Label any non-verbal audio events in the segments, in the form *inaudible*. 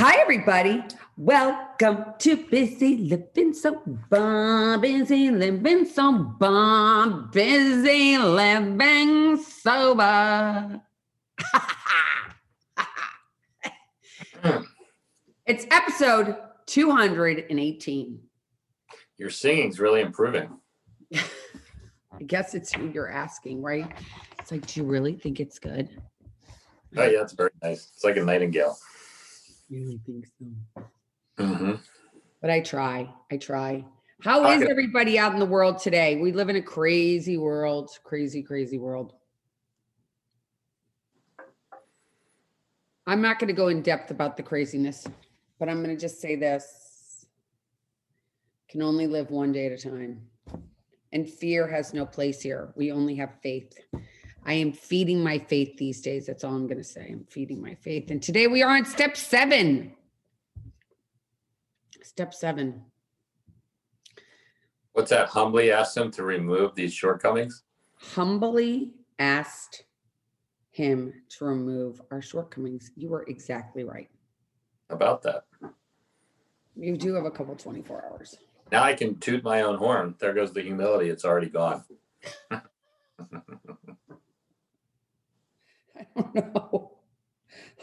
Hi, everybody. Welcome to Busy Living So Bomb. Busy Living So Bomb. Busy Living Sober. *laughs* it's episode 218. Your singing's really improving. *laughs* I guess it's who you're asking, right? It's like, do you really think it's good? Oh yeah, it's very nice. It's like a nightingale. Really think so. Mm-hmm. But I try. I try. How is everybody out in the world today? We live in a crazy world, crazy, crazy world. I'm not going to go in depth about the craziness, but I'm going to just say this can only live one day at a time. And fear has no place here. We only have faith. I am feeding my faith these days. That's all I'm going to say. I'm feeding my faith. And today we are on step seven. Step seven. What's that? Humbly asked him to remove these shortcomings. humbly asked him to remove our shortcomings. You were exactly right. About that. You do have a couple 24 hours. Now I can toot my own horn. There goes the humility. It's already gone. *laughs* I *laughs* don't know.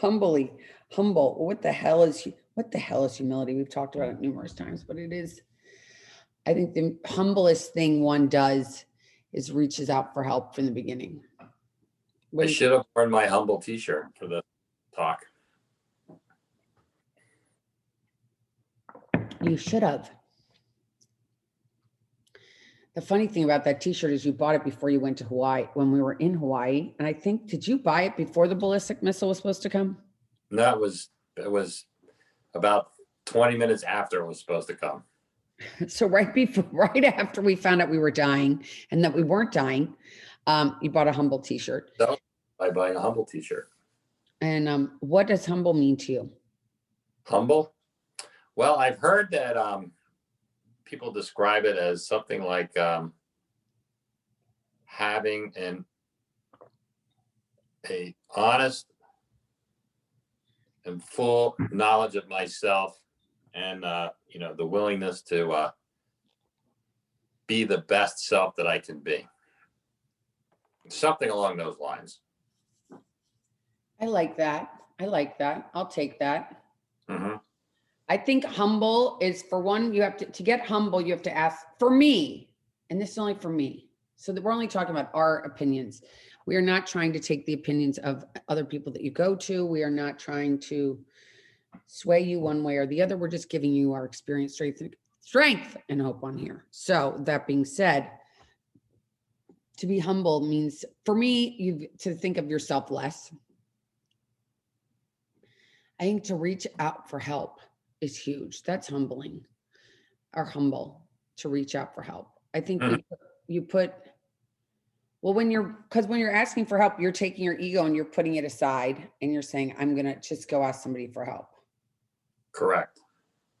Humbly, humble. What the hell is what the hell is humility? We've talked about it numerous times, but it is. I think the humblest thing one does is reaches out for help from the beginning. I should have worn my humble T-shirt for the talk. You should have. The funny thing about that T-shirt is you bought it before you went to Hawaii. When we were in Hawaii, and I think did you buy it before the ballistic missile was supposed to come? And that was it was about 20 minutes after it was supposed to come. *laughs* So right before, right after we found out we were dying and that we weren't dying, um, you bought a humble T-shirt. So By buying a humble T-shirt. And um, what does humble mean to you? Humble. Well, I've heard that um, people describe it as something like um, having an a honest and full knowledge of myself, and uh, you know the willingness to uh, be the best self that I can be. Something along those lines. I like that. I like that. I'll take that. Mhm. I think humble is for one, you have to to get humble, you have to ask for me, and this is only for me. So that we're only talking about our opinions. We are not trying to take the opinions of other people that you go to. We are not trying to sway you one way or the other. We're just giving you our experience, strength, strength, and hope on here. So that being said, to be humble means for me, you to think of yourself less. I think to reach out for help is huge. That's humbling or humble to reach out for help. I think you, put- you put, well, when you're, because when you're asking for help, you're taking your ego and you're putting it aside and you're saying, I'm going to just go ask somebody for help. Correct.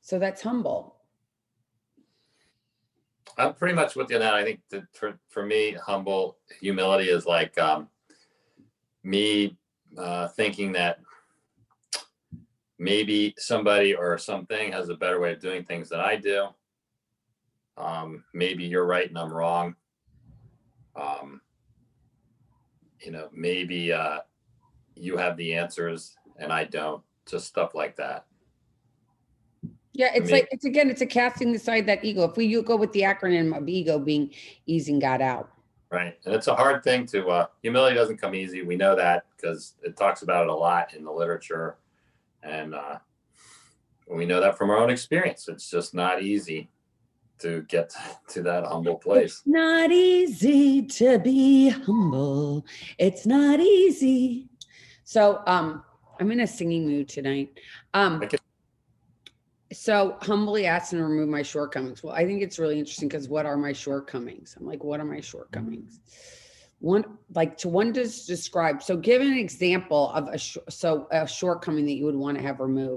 So that's humble. I'm pretty much with you on that. I think that for, for me, humble humility is like um, me uh, thinking that maybe somebody or something has a better way of doing things than I do. Um, maybe you're right and I'm wrong. Um, you know, maybe uh, you have the answers and I don't. Just stuff like that. Yeah, it's like, it's again, it's a casting aside that ego. If we you go with the acronym of ego being easing God out. Right. And it's a hard thing to, uh, humility doesn't come easy. We know that because it talks about it a lot in the literature. And uh, we know that from our own experience. It's just not easy to get *laughs* to that humble place. It's not easy to be humble. It's not easy. So um I'm in a singing mood tonight. Um can- so humbly him to remove my shortcomings. Well, I think it's really interesting because what are my shortcomings? I'm like, what are my shortcomings? One like to one to describe. So give an example of a sh- so a shortcoming that you would want to have removed.